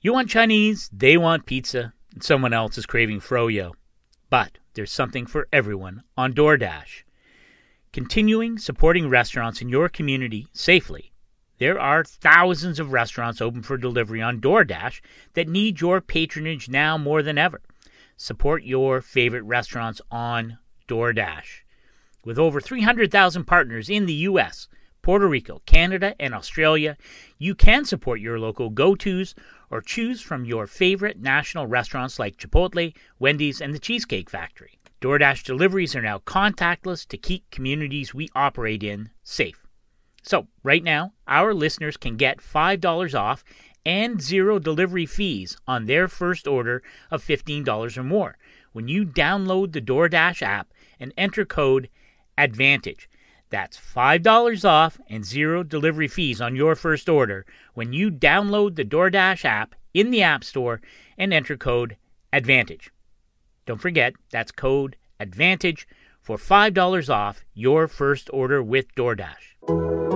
You want Chinese, they want pizza, and someone else is craving froyo. But there's something for everyone on DoorDash. Continuing supporting restaurants in your community safely, there are thousands of restaurants open for delivery on DoorDash that need your patronage now more than ever. Support your favorite restaurants on DoorDash. With over 300,000 partners in the U.S., Puerto Rico, Canada, and Australia, you can support your local go tos or choose from your favorite national restaurants like Chipotle, Wendy's, and the Cheesecake Factory. DoorDash deliveries are now contactless to keep communities we operate in safe. So, right now, our listeners can get $5 off and zero delivery fees on their first order of $15 or more when you download the DoorDash app and enter code ADVANTAGE. That's $5 off and zero delivery fees on your first order when you download the DoorDash app in the App Store and enter code ADVANTAGE. Don't forget, that's code ADVANTAGE for $5 off your first order with DoorDash.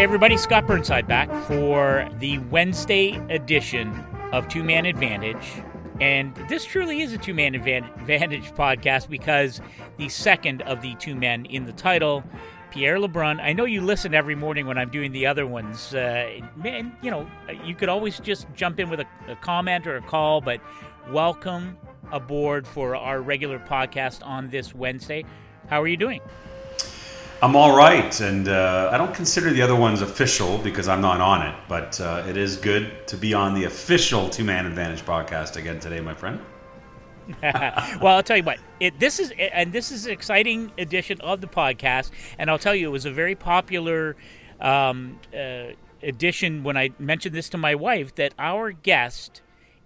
Hey everybody, Scott Burnside back for the Wednesday edition of Two Man Advantage. And this truly is a two man advantage podcast because the second of the two men in the title, Pierre LeBrun. I know you listen every morning when I'm doing the other ones. Uh, man, you know, you could always just jump in with a, a comment or a call, but welcome aboard for our regular podcast on this Wednesday. How are you doing? I'm all right, and uh, I don't consider the other ones official because I'm not on it, but uh, it is good to be on the official Two Man Advantage podcast again today, my friend. well, I'll tell you what. It, this is and this is an exciting edition of the podcast, and I'll tell you, it was a very popular um, uh, edition when I mentioned this to my wife that our guest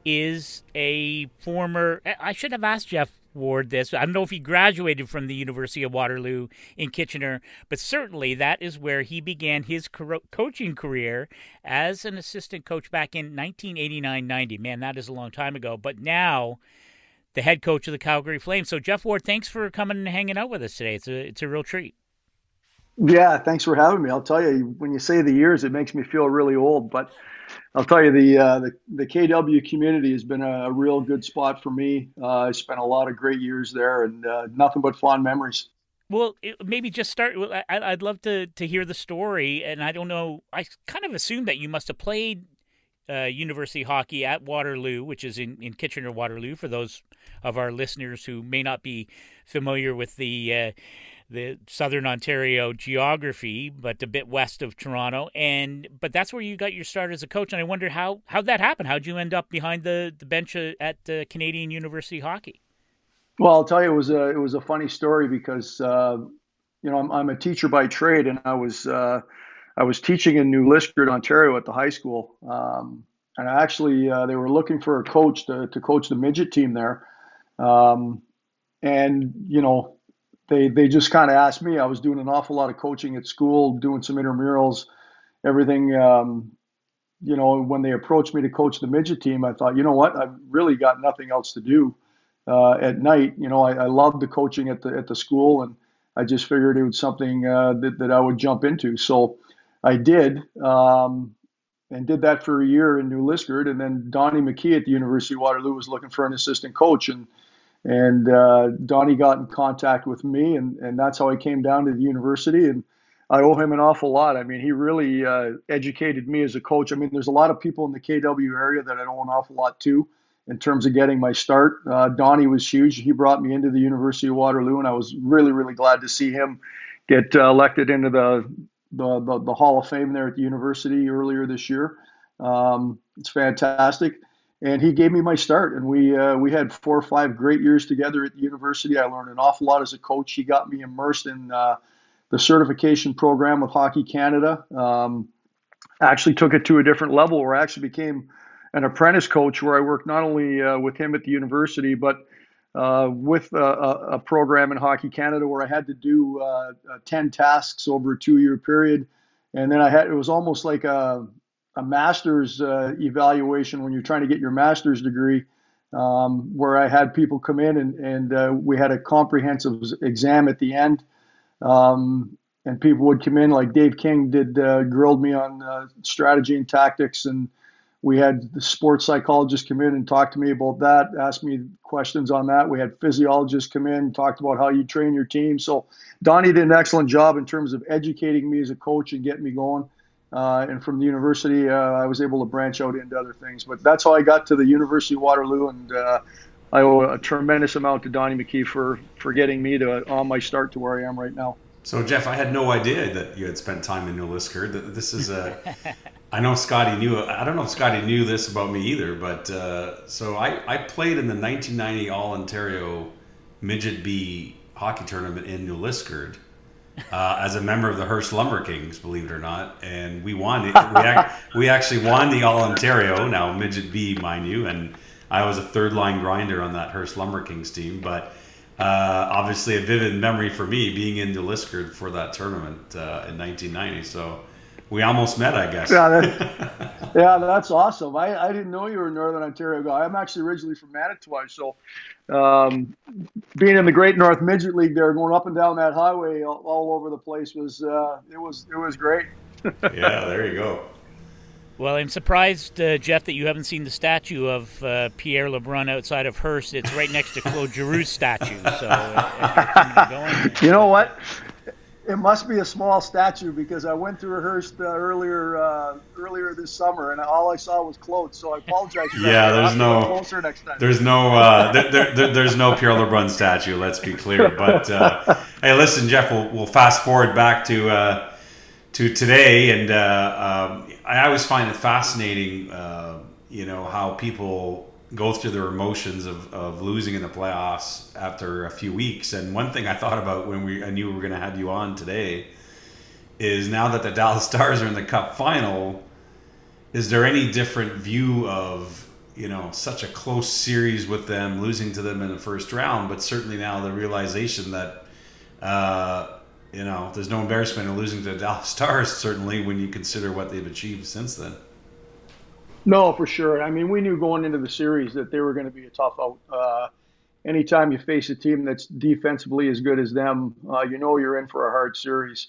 is a former. I should have asked Geoff Ward this. I don't know if he graduated from the University of Waterloo in Kitchener, but certainly that is where he began his co- coaching career as an assistant coach back in 1989 90. Man, that is a long time ago. But now, the head coach of the Calgary Flames. So, Geoff Ward, thanks for coming and hanging out with us today. It's a, it's a real treat. Yeah, thanks for having me. I'll tell you, when you say the years, it makes me feel really old, but I'll tell you the, uh, the the KW community has been a, real good spot for me. Uh, I spent a lot of great years there, and uh, nothing but fond memories. Well, maybe just start. I, would love to to hear the story, and I don't know. I kind of assumed that you must have played uh, university hockey at Waterloo, which is in in Kitchener Waterloo. For those of our listeners who may not be familiar with the uh, the southern Ontario geography, but a bit west of Toronto. And but that's where you got your start as a coach. And I wonder how how'd that happen? How'd you end up behind the the bench at uh, Canadian University Hockey? Well, I'll tell you, it was a it was a funny story because uh, you know I'm, I'm a teacher by trade, and I was uh, I was teaching in New Liskeard, Ontario, at the high school. Um, and actually, uh, they were looking for a coach to, to coach the midget team there. Um, and you know, they they just kind of asked me. I was doing an awful lot of coaching at school, doing some intramurals, everything. Um, you know, when they approached me to coach the midget team, I thought, you know what, I've really got nothing else to do uh, at night. You know, I, I loved the coaching at the at the school, and I just figured it was something uh, that that I would jump into. So I did. Um, and did that for a year in New Liskeard, and then Donnie McKee at the University of Waterloo was looking for an assistant coach, and and uh, Donnie got in contact with me, and, and that's how I came down to the university. And I owe him an awful lot. I mean, he really uh, educated me as a coach. I mean, there's a lot of people in the KW area that I owe an awful lot to in terms of getting my start. Uh, Donnie was huge. He brought me into the University of Waterloo, and I was really, really glad to see him get uh, elected into the, the, the, the, Hall of Fame there at the university earlier this year. Um, it's fantastic and he gave me my start. And we uh, we had four or five great years together at the university. I learned an awful lot as a coach. He got me immersed in uh, the certification program with Hockey Canada. Um, actually took it to a different level where I actually became an apprentice coach, where I worked not only uh, with him at the university, but uh, with a, a, program in Hockey Canada where I had to do uh, uh, 10 tasks over a two year period. And then I had, it was almost like a, a master's uh, evaluation when you're trying to get your master's degree. um, where I had people come in and, and uh, we had a comprehensive exam at the end. Um, and people would come in like Dave King did, uh, grilled me on uh, strategy and tactics. And we had the sports psychologists come in and talk to me about that, ask me questions on that. We had physiologists come in and talked about how you train your team. So Donnie did an excellent job in terms of educating me as a coach and getting me going. Uh, and from the university, uh, I was able to branch out into other things. But that's how I got to the University of Waterloo, and uh, I owe a tremendous amount to Donnie McKee for for getting me to on my start to where I am right now. So Geoff, I had no idea that you had spent time in New Liskeard. This is a. I know Scotty knew. I don't know if Scotty knew this about me either, but uh, so I, I played in the 1990 All Ontario Midget B hockey tournament in New Liskeard uh, as a member of the Hearst Lumber Kings, believe it or not, and we won. It. We, ac- we actually won the All Ontario, now midget B, mind you, and I was a third line grinder on that Hearst Lumber Kings team. But uh, obviously, a vivid memory for me being in Liskeard for that tournament uh, in 1990. So we almost met, I guess. Yeah, that, yeah, that's awesome. I, I didn't know you were a Northern Ontario guy. I'm actually originally from Manitouwadge, so um, being in the Great North Midget League there, going up and down that highway all, all over the place was uh, it was it was great. yeah, there you go. Well, I'm surprised, uh, Geoff, that you haven't seen the statue of uh, Pierre LeBrun outside of Hearst. It's right next to Claude Giroux's statue. So, uh, you know what? It must be a small statue because I went through Hearst uh, earlier uh, earlier this summer and all I saw was clothes. So I apologize. yeah, there's no closer next time. There's no uh, there, there, there's no Pierre LeBrun statue. Let's be clear. But uh, hey, listen, Geoff, we'll, we'll fast forward back to uh, to today, and uh, um, I always find it fascinating. you know how people go through their emotions of, of losing in the playoffs after a few weeks. And one thing I thought about when we I knew we were going to have you on today is now that the Dallas Stars are in the Cup final, is there any different view of you know such a close series with them losing to them in the first round, but certainly now the realization that. Uh, you know, there's no embarrassment in losing to the Dallas Stars, certainly when you consider what they've achieved since then. No, for sure. I mean, we knew going into the series that they were going to be a tough out. Uh, anytime you face a team that's defensively as good as them, uh, you know you're in for a hard series.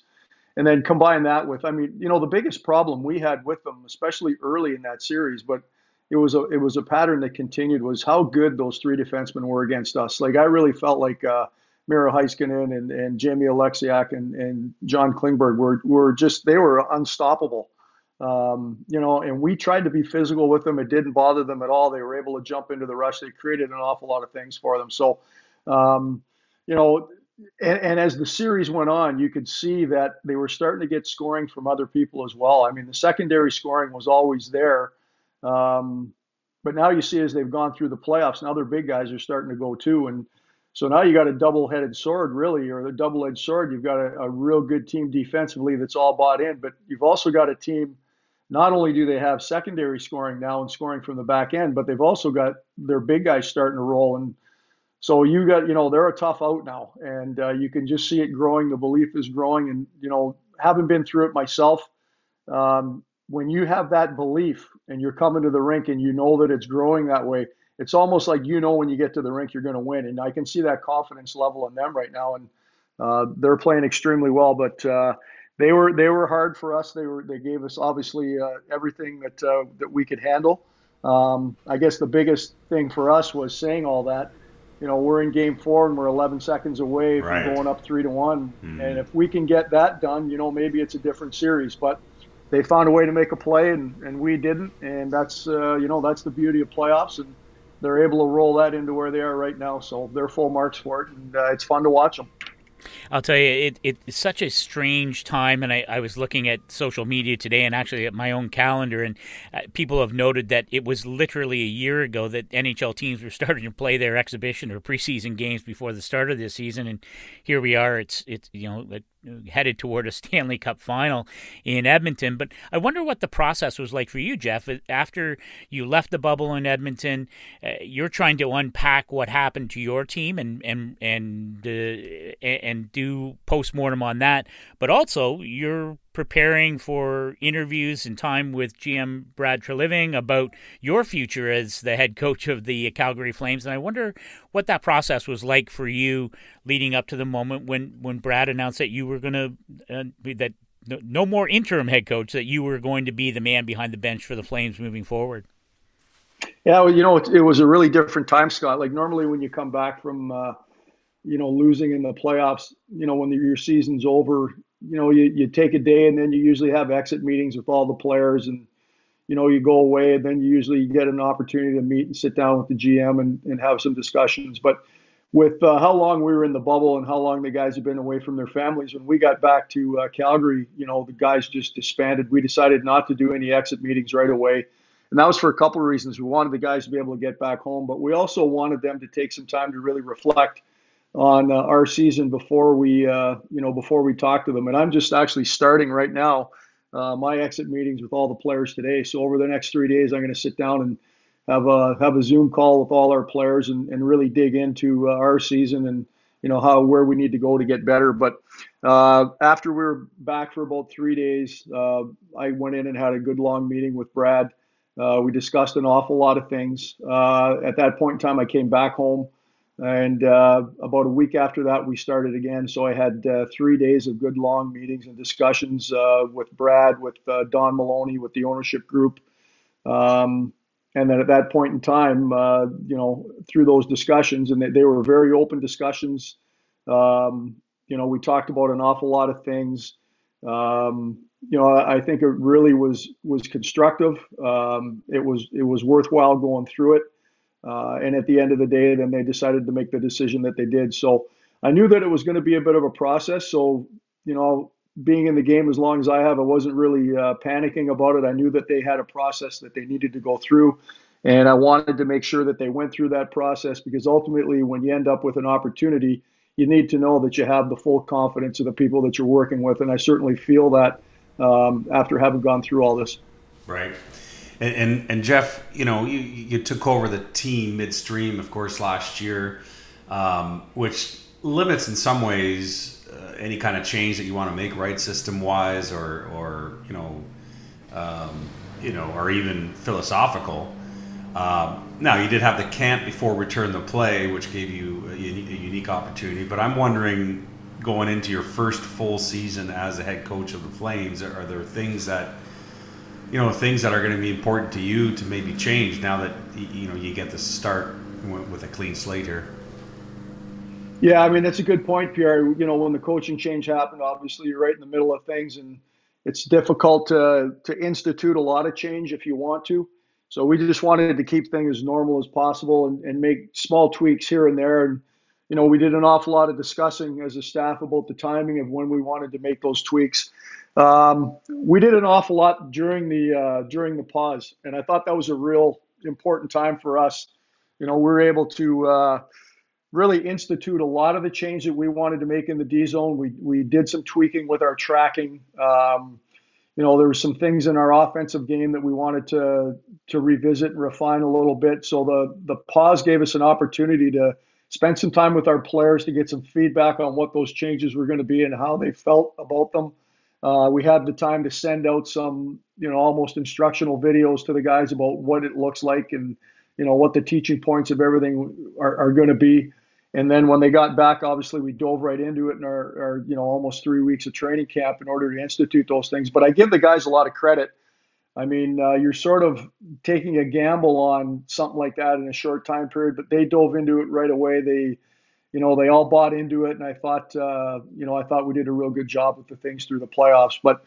And then combine that with, I mean, you know, the biggest problem we had with them, especially early in that series, but it was a it was a pattern that continued was how good those three defensemen were against us. Like I really felt like uh, Miro Heiskanen and, and Jamie Oleksiak and, and John Klingberg were were just they were unstoppable. Um, you know, and we tried to be physical with them. It didn't bother them at all. They were able to jump into the rush. They created an awful lot of things for them. So, um, you know, and, and, as the series went on, you could see that they were starting to get scoring from other people as well. I mean, the secondary scoring was always there. Um, but now you see as they've gone through the playoffs, now their big guys are starting to go too. And so now you got a double-headed sword, really, or the double-edged sword. You've got a, a real good team defensively that's all bought in, but you've also got a team – not only do they have secondary scoring now and scoring from the back end, but they've also got their big guys starting to roll. And so you got, you know, they're a tough out now, and uh, you can just see it growing. The belief is growing, and you know, having been through it myself, um, when you have that belief and you're coming to the rink and you know that it's growing that way, it's almost like you know when you get to the rink you're going to win. And I can see that confidence level in them right now, and uh, they're playing extremely well. But uh, they were they were hard for us. They were they gave us obviously uh, everything that uh, that we could handle. Um, I guess the biggest thing for us was saying all that. You know, we're in game four and we're 11 seconds away right. from going up three to one. Mm-hmm. And if we can get that done, you know, maybe it's a different series. But they found a way to make a play, and, and we didn't. And that's uh, you know that's the beauty of playoffs, and they're able to roll that into where they are right now. So they're full marks for it, and uh, it's fun to watch them. I'll tell you, it, it's such a strange time. And I, I, was looking at social media today and actually at my own calendar, and uh, people have noted that it was literally a year ago that NHL teams were starting to play their exhibition or preseason games before the start of this season. And here we are. It's, it's you know, headed toward a Stanley Cup final in Edmonton. But I wonder what the process was like for you, Geoff. After you left the bubble in Edmonton, uh, you're trying to unpack what happened to your team and and and uh, and do postmortem on that. But also, you're preparing for interviews and time with GM Brad Treliving about your future as the head coach of the Calgary Flames. And I wonder what that process was like for you leading up to the moment when, when Brad announced that you were going to, uh, that no, no more interim head coach, that you were going to be the man behind the bench for the Flames moving forward. Yeah, well, you know, it, it was a really different time, Scott. Like normally when you come back from, uh, you know, losing in the playoffs, you know, when the, your season's over, you know, you, you take a day and then you usually have exit meetings with all the players and, you know, you go away and then you usually get an opportunity to meet and sit down with the GM and, and have some discussions. But with uh, how long we were in the bubble and how long the guys have been away from their families, when we got back to uh, Calgary, you know, the guys just disbanded. We decided not to do any exit meetings right away. And that was for a couple of reasons. We wanted the guys to be able to get back home, but we also wanted them to take some time to really reflect on uh, our season before we, uh, you know, before we talk to them. And I'm just actually starting right now uh, my exit meetings with all the players today. So over the next three days, I'm going to sit down and have a have a Zoom call with all our players and, and really dig into uh, our season and you know how where we need to go to get better. But uh, after we were back for about three days, uh, I went in and had a good long meeting with Brad. we discussed an awful lot of things. at that point in time, I came back home. And uh, about a week after that, we started again. So I had uh, three days of good long meetings and discussions uh, with Brad, with uh, Don Maloney, with the ownership group. Um, and then at that point in time, uh, you know, through those discussions, and they, they were very open discussions. Um, you know, we talked about an awful lot of things. Um, you know, I, I think it really was was constructive. Um, it was it was worthwhile going through it. Uh, and at the end of the day, then they decided to make the decision that they did. So I knew that it was going to be a bit of a process. So, you know, being in the game as long as I have, I wasn't really uh, panicking about it. I knew that they had a process that they needed to go through. And I wanted to make sure that they went through that process because ultimately, when you end up with an opportunity, you need to know that you have the full confidence of the people that you're working with. And I certainly feel that um, after having gone through all this. Right. And, and, and Geoff, you know, you, you took over the team midstream, of course, last year, um, which limits in some ways uh, any kind of change that you want to make, right, system wise, or or you know, um, you know, or even philosophical. Um, now you did have the camp before return to play, which gave you a, a unique opportunity. But I'm wondering, going into your first full season as the head coach of the Flames, are there things that you know things that are going to be important to you to maybe change now that you know you get to start with a clean slate here. Yeah i mean that's a good point pierre. You know when the coaching change happened obviously you're right in the middle of things and it's difficult to to institute a lot of change if you want to. So we just wanted to keep things as normal as possible and, and make small tweaks here and there. And you know we did an awful lot of discussing as a staff about the timing of when we wanted to make those tweaks um, we did an awful lot during the uh, during the pause, and I thought that was a real important time for us. You know, we were able to uh, really institute a lot of the change that we wanted to make in the D zone. We we did some tweaking with our tracking. Um, you know, there were some things in our offensive game that we wanted to to revisit and refine a little bit. So the the pause gave us an opportunity to spend some time with our players to get some feedback on what those changes were going to be and how they felt about them. Uh, we had the time to send out some, you know, almost instructional videos to the guys about what it looks like and, you know, what the teaching points of everything are, are going to be. And then when they got back, obviously we dove right into it in our, our, you know, almost three weeks of training camp in order to institute those things. But I give the guys a lot of credit. I mean, uh, you're sort of taking a gamble on something like that in a short time period, but they dove into it right away. They, you know, they all bought into it, and I thought, uh, you know, I thought we did a real good job with the things through the playoffs. But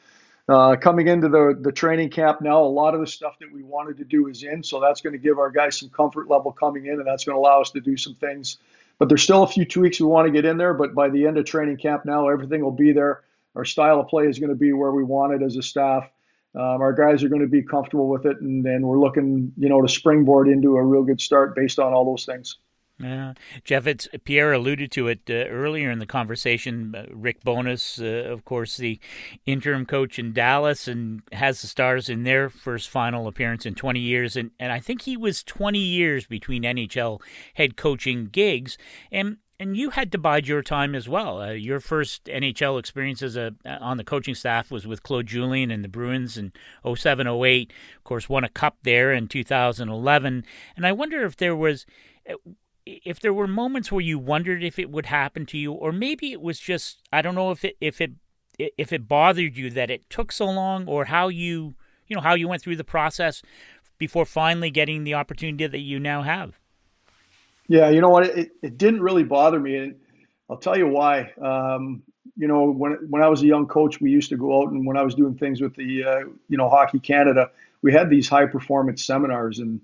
uh, coming into the the training camp now, a lot of the stuff that we wanted to do is in, so that's going to give our guys some comfort level coming in, and that's going to allow us to do some things. But there's still a few tweaks we want to get in there. But by the end of training camp now, everything will be there. Our style of play is going to be where we want it as a staff. Um, our guys are going to be comfortable with it, and then we're looking, you know, to springboard into a real good start based on all those things. Yeah, Geoff, it's Pierre alluded to it uh, earlier in the conversation. Uh, Rick Bowness, uh, of course, the interim coach in Dallas, and has the Stars in their first final appearance in 20 years, and and I think he was 20 years between NHL head coaching gigs. And and you had to bide your time as well. Uh, your first NHL experience as a on the coaching staff was with Claude Julien and the Bruins in 07 08. Of course, won a cup there in 2011. And I wonder if there was if there were moments where you wondered if it would happen to you, or maybe it was just I don't know if it if it if it bothered you that it took so long, or how you you know how you went through the process before finally getting the opportunity that you now have. Yeah, you know what? It, it didn't really bother me, and I'll tell you why. Um, you know, when when I was a young coach, we used to go out and when I was doing things with the uh, you know Hockey Canada, we had these high performance seminars, and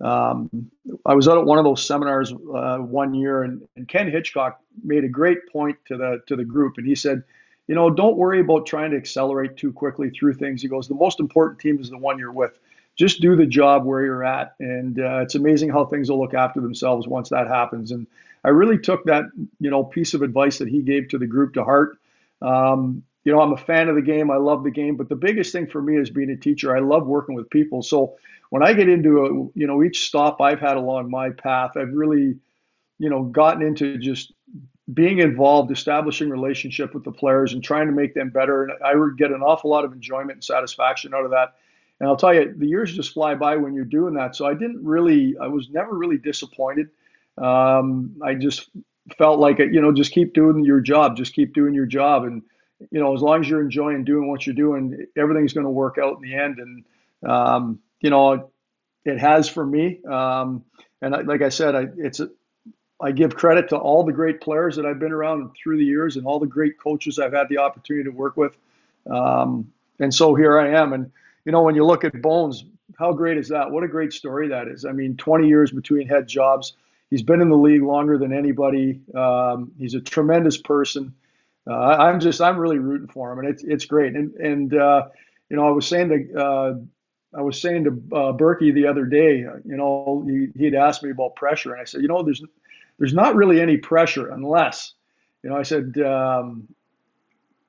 um, I was out at one of those seminars uh, one year, and, and Ken Hitchcock made a great point to the to the group, and he said, you know, don't worry about trying to accelerate too quickly through things. He goes, the most important team is the one you're with just do the job where you're at. And uh, it's amazing how things will look after themselves once that happens. And I really took that, you know, piece of advice that he gave to the group to heart. Um, you know, I'm a fan of the game. I love the game, but the biggest thing for me is being a teacher. I love working with people. So when I get into a, you know, each stop I've had along my path, I've really, you know, gotten into just being involved, establishing relationship with the players and trying to make them better. And I would get an awful lot of enjoyment and satisfaction out of that. And I'll tell you, the years just fly by when you're doing that. So I didn't really, I was never really disappointed. Um, I just felt like it, you know, just keep doing your job, just keep doing your job. And, you know, as long as you're enjoying doing what you're doing, everything's going to work out in the end. And, um, you know, it has for me. Um, and I, like I said, I, it's, a, I give credit to all the great players that I've been around through the years and all the great coaches I've had the opportunity to work with. Um, and so here I am. And, you know, when you look at Bones, how great is that? What a great story that is. I mean, 20 years between head jobs. He's been in the league longer than anybody. Um, he's a tremendous person. Uh, I'm just, I'm really rooting for him, and it's it's great. And and uh, you know, I was saying to uh, I was saying to uh, Berkey the other day, you know, he he'd asked me about pressure, and I said, you know, there's there's not really any pressure unless, you know, I said. Um,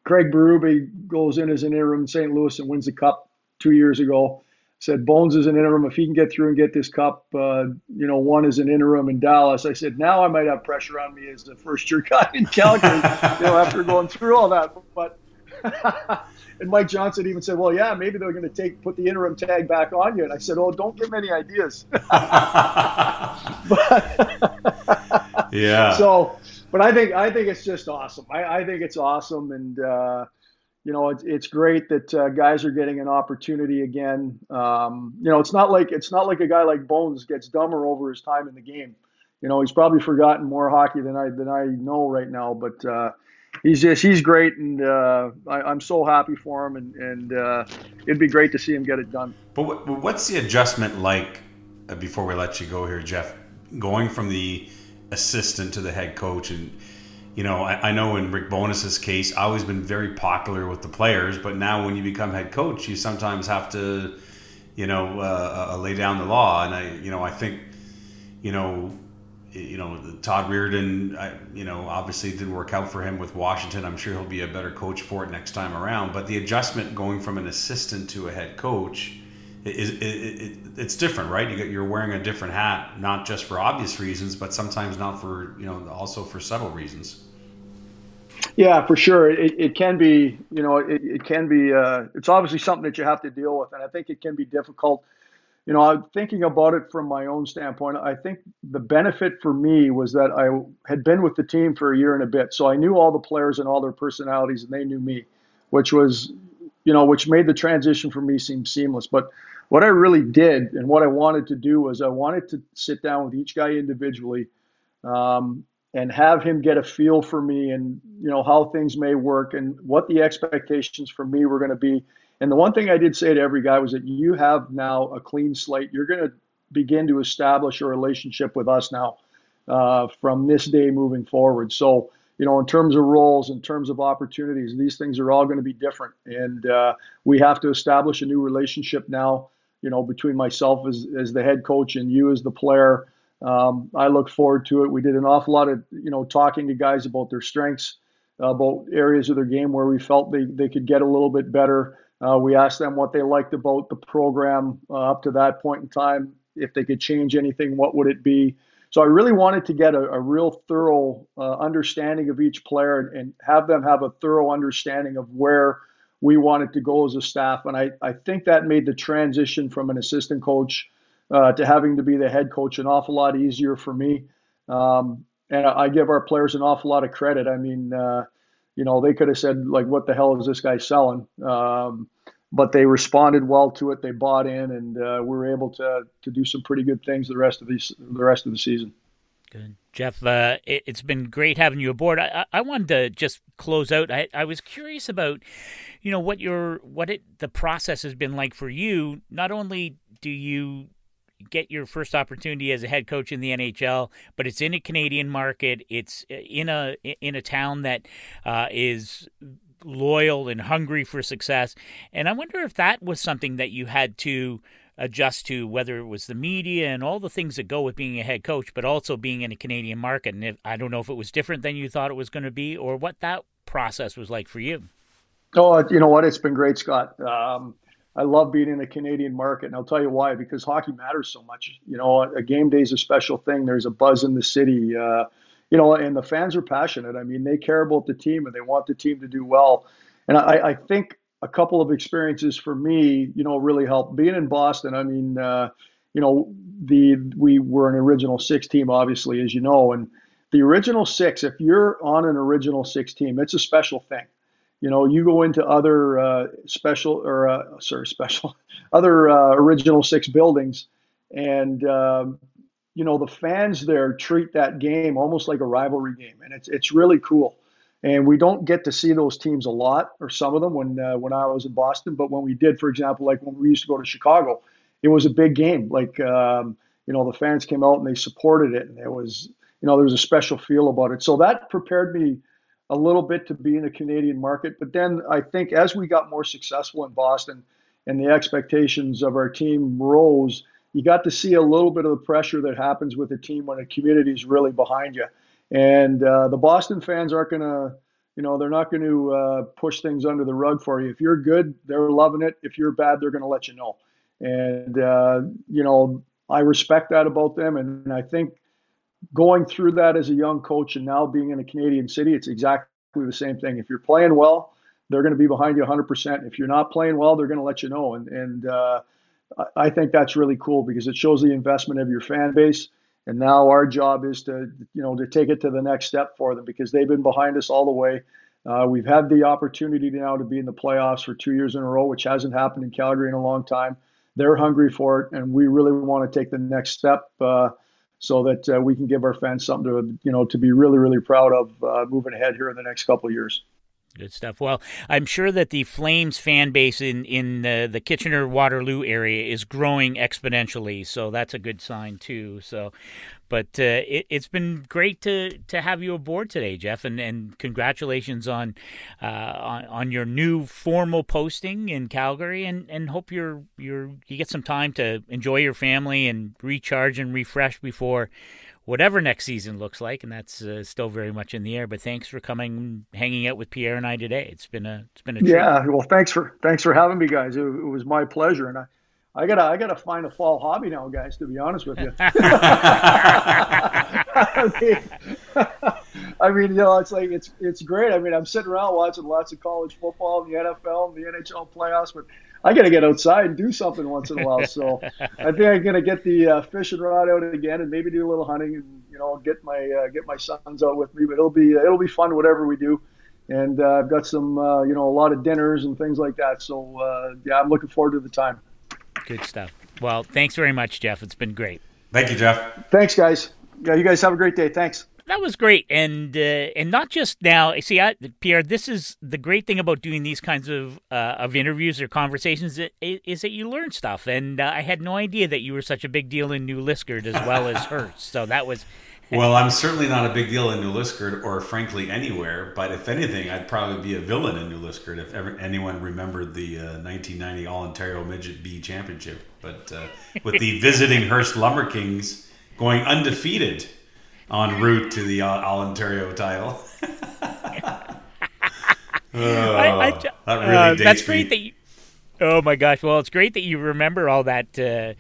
Craig Berube goes in as an interim in St. Louis and wins the cup two years ago. Said Bones is an interim. If he can get through and get this cup, uh, you know, one is an interim in Dallas. I said now I might have pressure on me as the first year guy in Calgary. you know, after going through all that, but. and Mike Johnson even said, "Well, yeah, maybe they're going to take put the interim tag back on you." And I said, "Oh, don't give me any ideas." but, yeah. So, but I think I think it's just awesome. I, I think it's awesome, and uh, you know, it's, it's great that uh, guys are getting an opportunity again. Um, you know, it's not like it's not like a guy like Bones gets dumber over his time in the game. You know, he's probably forgotten more hockey than I than I know right now. But uh, he's just he's great, and uh, I, am so happy for him. And, and uh, it'd be great to see him get it done. But what's the adjustment like? Uh, before we let you go here, Geoff, going from the assistant to the head coach and you know, I, I, know in Rick Bowness's case, I always been very popular with the players, but now when you become head coach, you sometimes have to, you know, uh, uh, lay down the law. And I, you know, I think, you know, you know, Todd Reirden, I, you know, obviously didn't work out for him with Washington. I'm sure he'll be a better coach for it next time around. But the adjustment going from an assistant to a head coach is it, it, it's different, right? You get, you're wearing a different hat, not just for obvious reasons, but sometimes not for you know also for subtle reasons. Yeah, for sure. It, it can be, you know, it, it can be, uh, it's obviously something that you have to deal with. And I think it can be difficult. You know, I'm thinking about it from my own standpoint. I think the benefit for me was that I had been with the team for a year and a bit. So I knew all the players and all their personalities, and they knew me, which was, you know, which made the transition for me seem seamless. But what I really did and what I wanted to do was I wanted to sit down with each guy individually um, and have him get a feel for me and you know how things may work and what the expectations for me were going to be and the one thing i did say to every guy was that you have now a clean slate you're going to begin to establish a relationship with us now uh, from this day moving forward so you know in terms of roles in terms of opportunities these things are all going to be different and uh, we have to establish a new relationship now you know between myself as, as the head coach and you as the player um, I look forward to it. We did an awful lot of you know talking to guys about their strengths, about areas of their game where we felt they, they could get a little bit better. Uh, we asked them what they liked about the program uh, up to that point in time. If they could change anything, what would it be? So I really wanted to get a, a real thorough uh, understanding of each player and, and have them have a thorough understanding of where we wanted to go as a staff. And I, I think that made the transition from an assistant coach uh, to having to be the head coach an awful lot easier for me. Um, and I give our players an awful lot of credit. I mean, uh, you know, they could have said like, "What the hell is this guy selling?" Um, but they responded well to it. They bought in, and uh, we were able to to do some pretty good things the rest of the the rest of the season. Good, Geoff. Uh, it, has been great having you aboard. I, I wanted to just close out. I, I was curious about, you know, what your what it the process has been like for you. Not only do you get your first opportunity as a head coach in the NHL, but it's in a Canadian market. It's in a in a town that uh, is loyal and hungry for success. And I wonder if that was something that you had to adjust to, whether it was the media and all the things that go with being a head coach, but also being in a Canadian market. And if, I don't know if it was different than you thought it was going to be, or what that process was like for you. Oh, you know what? It's been great, Scott. Um, I love being in a Canadian market, and I'll tell you why. Because hockey matters so much. You know, a game day is a special thing. There's a buzz in the city. Uh, you know, and the fans are passionate. I mean, they care about the team and they want the team to do well. And I, I think a couple of experiences for me, you know, really helped. Being in Boston, I mean, uh, you know, the we were an original six team, obviously, as you know, and the original six. If you're on an original six team, it's a special thing. You know, you go into other uh, special or uh, sorry, special other uh, original six buildings, and um, you know the fans there treat that game almost like a rivalry game, and it's it's really cool. And we don't get to see those teams a lot, or some of them when uh, when I was in Boston. But when we did, for example, like when we used to go to Chicago, it was a big game. Like um, you know, the fans came out and they supported it, and it was you know there was a special feel about it. So that prepared me a little bit to be in the Canadian market. But then I think as we got more successful in Boston and the expectations of our team rose, you got to see a little bit of the pressure that happens with a team when a community is really behind you. And uh, the Boston fans aren't going to, you know, they're not going to uh, push things under the rug for you. If you're good, they're loving it. If you're bad, they're going to let you know. And, uh, you know, I respect that about them. And I think going through that as a young coach and now being in a Canadian city, it's exactly the same thing. If you're playing well, they're going to be behind you 100%. If you're not playing well, they're going to let you know. And and uh, I think that's really cool because it shows the investment of your fan base. And now our job is to you know to take it to the next step for them because they've been behind us all the way. Uh, we've had the opportunity now to be in the playoffs for two years in a row, which hasn't happened in Calgary in a long time. They're hungry for it, and we really want to take the next step. Uh, so that uh, we can give our fans something to you know to be really really proud of uh, moving ahead here in the next couple of years. Good stuff. Well, I'm sure that the Flames fan base in in the, the Kitchener Waterloo area is growing exponentially, so that's a good sign too. So, but uh, it, has been great to to have you aboard today, Geoff, and, and congratulations on, uh, on on your new formal posting in Calgary, and, and hope you're you're you get some time to enjoy your family and recharge and refresh before whatever next season looks like, and that's uh, still very much in the air. But thanks for coming, hanging out with Pierre and I today. It's been a it's been a treat. yeah. Well, thanks for thanks for having me, guys. It, it, was my pleasure, and I. I gotta, I gotta find a fall hobby now, guys. To be honest with you, I, mean, I mean, you know, it's like it's it's great. I mean, I'm sitting around watching lots of college football, and the NFL, and the NHL playoffs, but I got to get outside and do something once in a while. So I think I'm gonna get the uh, fishing rod out again and maybe do a little hunting and you know get my uh, get my sons out with me. But it'll be it'll be fun whatever we do. And uh, I've got some uh, you know a lot of dinners and things like that. So uh, yeah, I'm looking forward to the time. Good stuff. Well, thanks very much, Geoff. It's been great. Thank you, Geoff. Thanks, guys. Yeah, you guys have a great day. Thanks that was great, and uh, and not just now. See, I, Pierre, this is the great thing about doing these kinds of uh, of interviews or conversations is, is that you learn stuff. And uh, I had no idea that you were such a big deal in New Liskeard as well as Hearst. So that was. Well, I'm certainly not a big deal in New Liskeard, or frankly anywhere. But if anything, I'd probably be a villain in New Liskeard if ever anyone remembered the 1990 uh, All Ontario Midget B Championship. But uh, with the visiting Hearst Lumber Kings going undefeated en route to the All Ontario title. oh, I, I, that really uh, that's great me. that you, Oh my gosh! Well, it's great that you remember all that, uh,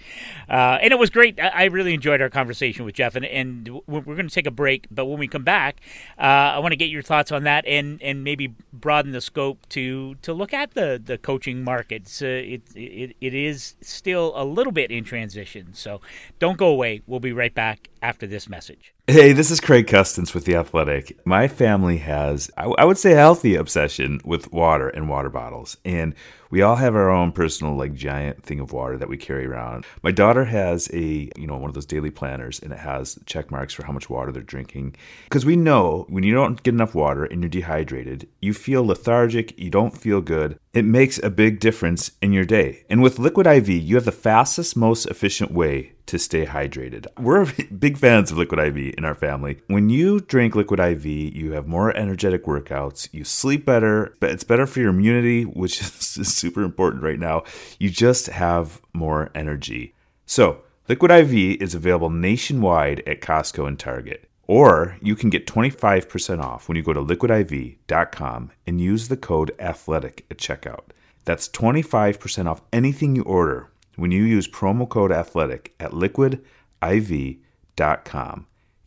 uh, and it was great. I, really enjoyed our conversation with Geoff, and, and we're going to take a break. But when we come back, uh, I want to get your thoughts on that, and, and maybe broaden the scope to to look at the the coaching markets. Uh, it, it it is still a little bit in transition, so don't go away. We'll be right back after this message. Hey, this is Craig Custance with The Athletic. My family has, I would say, a healthy obsession with water and water bottles. And we all have our own personal, like, giant thing of water that we carry around. My daughter has a, you know, one of those daily planners, and it has check marks for how much water they're drinking. Because we know when you don't get enough water and you're dehydrated, you feel lethargic, you don't feel good. It makes a big difference in your day. And with Liquid IV, you have the fastest, most efficient way to stay hydrated. We're big fans of Liquid IV in our family. When you drink Liquid IV, you have more energetic workouts, you sleep better, but it's better for your immunity, which is super important right now. You just have more energy. So, Liquid IV is available nationwide at Costco and Target. Or you can get 25% off when you go to liquidiv.com and use the code ATHLETIC at checkout. That's 25% off anything you order when you use promo code athletic at liquidiv.com.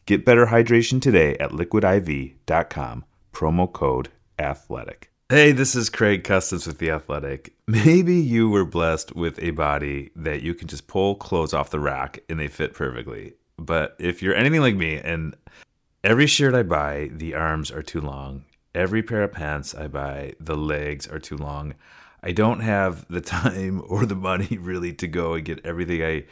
Get better hydration today at liquidiv.com, promo code athletic. Hey, this is Craig Custance with The Athletic. Maybe you were blessed with a body that you can just pull clothes off the rack and they fit perfectly. But if you're anything like me, and every shirt I buy, the arms are too long. Every pair of pants I buy, the legs are too long. I don't have the time or the money really to go and get everything I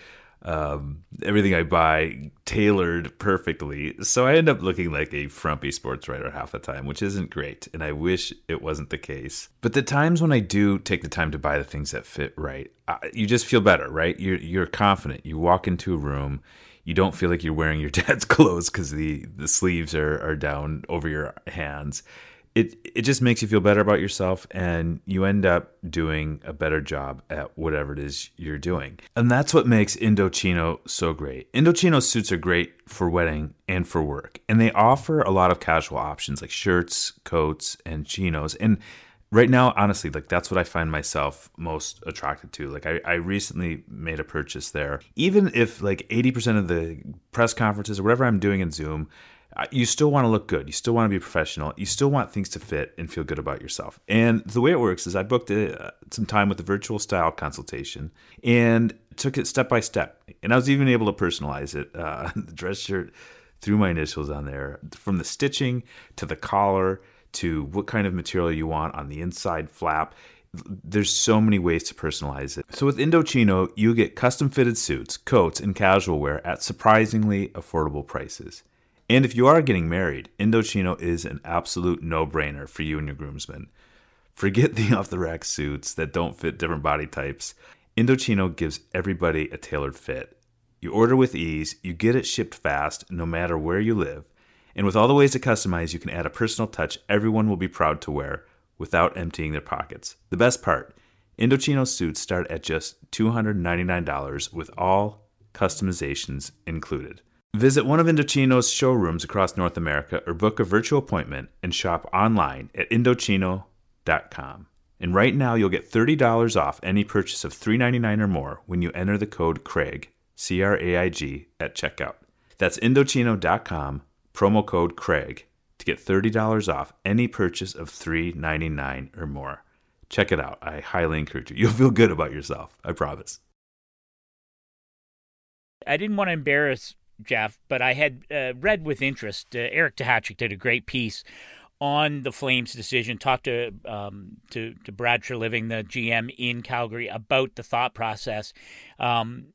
um, everything I buy tailored perfectly. So I end up looking like a frumpy sports writer half the time, which isn't great. And I wish it wasn't the case. But the times when I do take the time to buy the things that fit right, you just feel better, right? You're you're confident. You walk into a room. You don't feel like you're wearing your dad's clothes because the, the sleeves are, are down over your hands it it just makes you feel better about yourself and you end up doing a better job at whatever it is you're doing. And that's what makes Indochino so great. Indochino suits are great for wedding and for work. And they offer a lot of casual options like shirts, coats, and chinos. And right now, honestly, like that's what I find myself most attracted to. Like I, I recently made a purchase there. Even if like 80% of the press conferences or whatever I'm doing in Zoom you still want to look good. You still want to be professional. You still want things to fit and feel good about yourself. And the way it works is I booked a, uh, some time with a virtual style consultation and took it step by step. And I was even able to personalize it. Uh, the dress shirt threw my initials on there from the stitching to the collar to what kind of material you want on the inside flap. There's so many ways to personalize it. So with Indochino, you get custom fitted suits, coats, and casual wear at surprisingly affordable prices. And if you are getting married, Indochino is an absolute no brainer for you and your groomsmen. Forget the off the rack suits that don't fit different body types. Indochino gives everybody a tailored fit. You order with ease, you get it shipped fast no matter where you live, and with all the ways to customize, you can add a personal touch everyone will be proud to wear without emptying their pockets. The best part Indochino suits start at just $299 with all customizations included. Visit one of Indochino's showrooms across North America or book a virtual appointment and shop online at Indochino.com. And right now you'll get $30 off any purchase of $3.99 or more when you enter the code CRAIG, C R A I G, at checkout. That's Indochino.com, promo code CRAIG, to get $30 off any purchase of $3.99 or more. Check it out. I highly encourage you. You'll feel good about yourself. I promise. I didn't want to embarrass Geoff, but I had uh, read with interest. Uh, Eric Duhatschek did a great piece on the Flames' decision. Talked to um, to to Brad Treliving, the GM in Calgary, about the thought process. Um,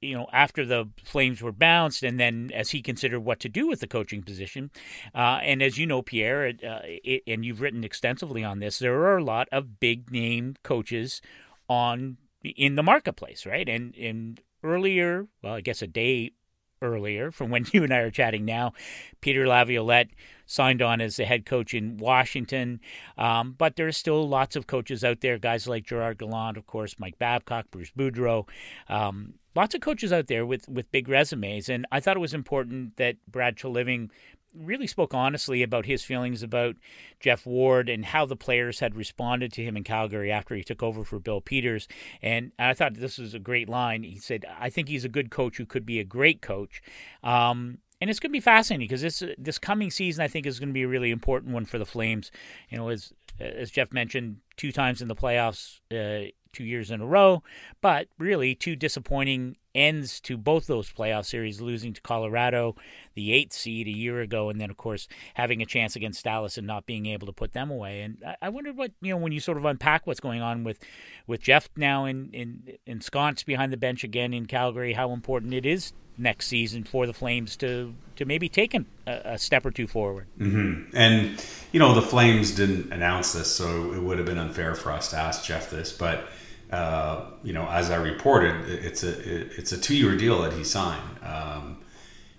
you know, after the Flames were bounced, and then as he considered what to do with the coaching position, uh, and as you know, Pierre, uh, it, and you've written extensively on this, there are a lot of big name coaches on in the marketplace, right? And and earlier, well, I guess a day earlier from when you and I are chatting now. Peter Laviolette signed on as the head coach in Washington, um, but there's still lots of coaches out there, guys like Gerard Gallant, of course, Mike Babcock, Bruce Boudreau. Um, lots of coaches out there with, with big resumes, and I thought it was important that Brad Treliving really spoke honestly about his feelings about Geoff Ward and how the players had responded to him in Calgary after he took over for Bill Peters. And I thought this was a great line. He said, "I think he's a good coach who could be a great coach." Um, and it's going to be fascinating because this this coming season I think is going to be a really important one for the Flames. You know, as as Geoff mentioned, two times in the playoffs, uh, two years in a row, but really two disappointing ends to both those playoff series, losing to Colorado, the eighth seed a year ago, and then of course having a chance against Dallas and not being able to put them away. And I, I wondered what you know when you sort of unpack what's going on with with Geoff now in in ensconced behind the bench again in Calgary, how important it is next season for the Flames to to maybe take a, a step or two forward. Mm-hmm. And you know the Flames didn't announce this, so it would have been unfair for us to ask Geoff this, but uh, you know, as I reported, it's a it's a two year deal that he signed, um,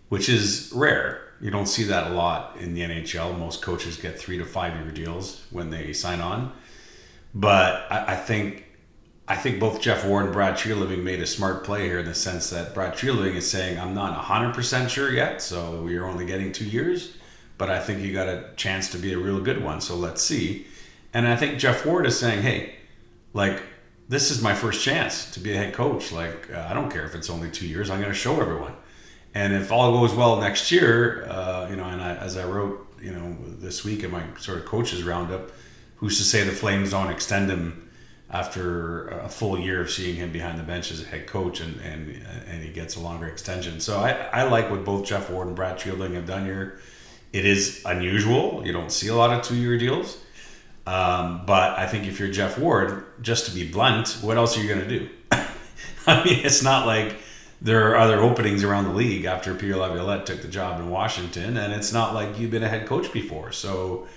which is rare. You don't see that a lot in the NHL. Most coaches get three to five year deals when they sign on. But I, I think I think both Geoff Ward and Brad Treliving made a smart play here in the sense that Brad Treliving is saying, I'm not 100% sure yet, so we're only getting two years, but I think you got a chance to be a real good one, so let's see. And I think Geoff Ward is saying, hey, like, this is my first chance to be a head coach. Like, uh, I don't care if it's only two years. I'm going to show everyone. And if all goes well next year, uh, you know, and I, as I wrote, you know, this week in my sort of coaches roundup, who's to say the Flames don't extend him after a full year of seeing him behind the bench as a head coach, and and and he gets a longer extension. So I, I like what both Geoff Ward and Brad Treliving have done here. It is unusual. You don't see a lot of two year deals. Um, but I think if you're Geoff Ward, just to be blunt, what else are you going to do? I mean, it's not like there are other openings around the league after Pierre Laviolette took the job in Washington, and it's not like you've been a head coach before. So,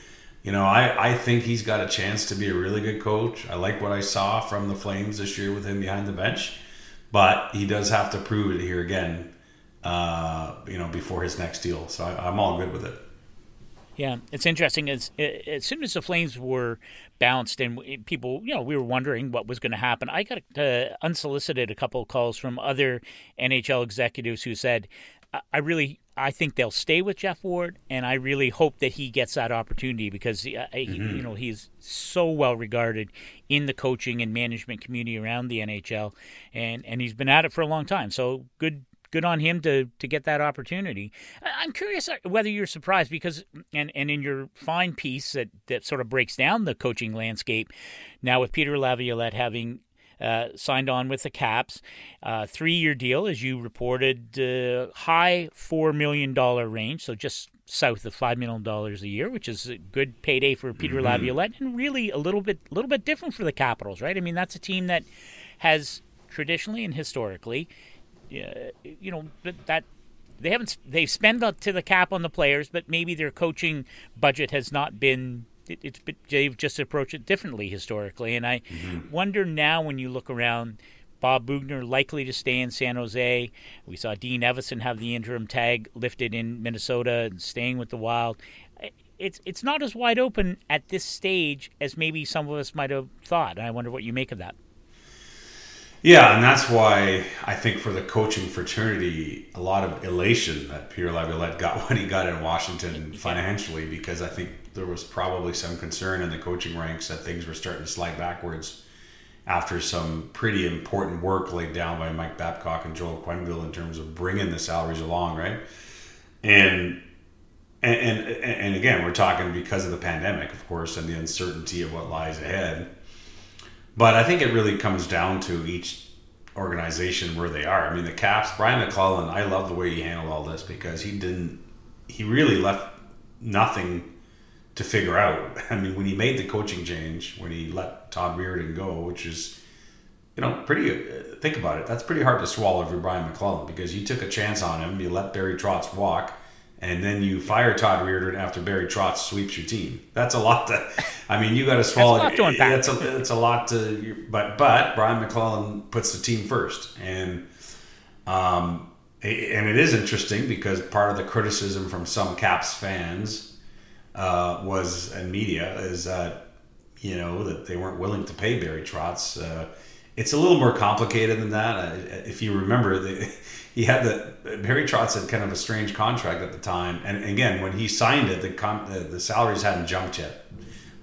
you know, I, I think he's got a chance to be a really good coach. I like what I saw from the Flames this year with him behind the bench, but he does have to prove it here again, uh, you know, before his next deal. So I, I'm all good with it. Yeah, it's interesting. As as soon as the Flames were bounced and people, you know, we were wondering what was going to happen. I got uh, unsolicited a couple of calls from other NHL executives who said, "I really, I think they'll stay with Geoff Ward, and I really hope that he gets that opportunity because he, mm-hmm. you know he's so well regarded in the coaching and management community around the NHL, and and he's been at it for a long time. So good good on him to to get that opportunity. I'm curious uh, whether you're surprised because and and in your fine piece that that sort of breaks down the coaching landscape now with Peter Laviolette having uh, signed on with the Caps, uh, three-year deal, as you reported, uh, high four million dollar range, so just south of five million dollars a year, which is a good payday for Peter mm-hmm. Laviolette, and really a little bit, a little bit different for the Capitals, right? I mean, that's a team that has traditionally and historically you know that they haven't they've spent to the cap on the players, but maybe their coaching budget has not been. It, it's they've just approached it differently historically, and I mm-hmm. wonder now when you look around. Bob Boughner likely to stay in San Jose. We saw Dean Evason have the interim tag lifted in Minnesota and staying with the Wild. It's it's not as wide open at this stage as maybe some of us might have thought. And I wonder what you make of that. Yeah, and that's why I think for the coaching fraternity, a lot of elation that Pierre Laviolette got when he got in Washington financially, because I think there was probably some concern in the coaching ranks that things were starting to slide backwards after some pretty important work laid down by Mike Babcock and Joel Quenneville in terms of bringing the salaries along, right? And and, and, and again, we're talking because of the pandemic, of course, and the uncertainty of what lies ahead but I think it really comes down to each organization where they are. I mean, the Caps, Brian MacLellan, I love the way he handled all this because he didn't, he really left nothing to figure out. I mean, when he made the coaching change, when he let Todd Reirden go, which is, you know, pretty, uh, think about it, that's pretty hard to swallow for Brian MacLellan because you took a chance on him, you let Barry Trotz walk and then you fire Todd Reirden after Barry Trotz sweeps your team. That's a lot to. I mean, you got to swallow. That's a lot. That's a, it's a lot to. But but Brian MacLellan puts the team first, and um, and it is interesting because part of the criticism from some Caps fans uh, was and media is that you know that they weren't willing to pay Barry Trotz. Uh, it's a little more complicated than that. If you remember, the, he had the Barry Trotz had kind of a strange contract at the time, and again, when he signed it, the con, the, the salaries hadn't jumped yet.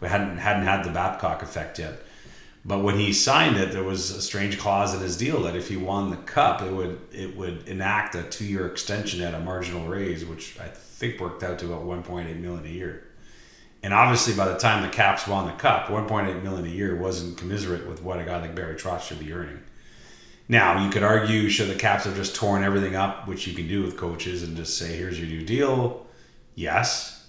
We hadn't hadn't had the Babcock effect yet. But when he signed it, there was a strange clause in his deal that if he won the cup, it would it would enact a two year extension at a marginal raise, which I think worked out to about 1.8 million a year. And obviously, by the time the Caps won the cup, 1.8 million a year wasn't commiserate with what a guy like Barry Trotz should be earning. Now, you could argue should the Caps have just torn everything up, which you can do with coaches, and just say, "Here's your new deal." Yes,